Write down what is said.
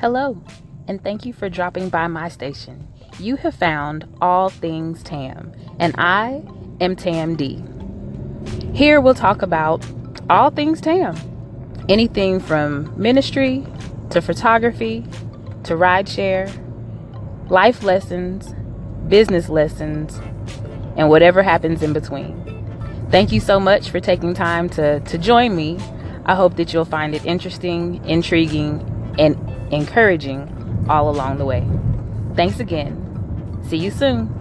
Hello, and thank you for dropping by my station. You have found All Things Tam, and I am Tam D. Here we'll talk about all things Tam anything from ministry to photography to rideshare, life lessons, business lessons, and whatever happens in between. Thank you so much for taking time to, to join me. I hope that you'll find it interesting, intriguing, and encouraging all along the way. Thanks again. See you soon.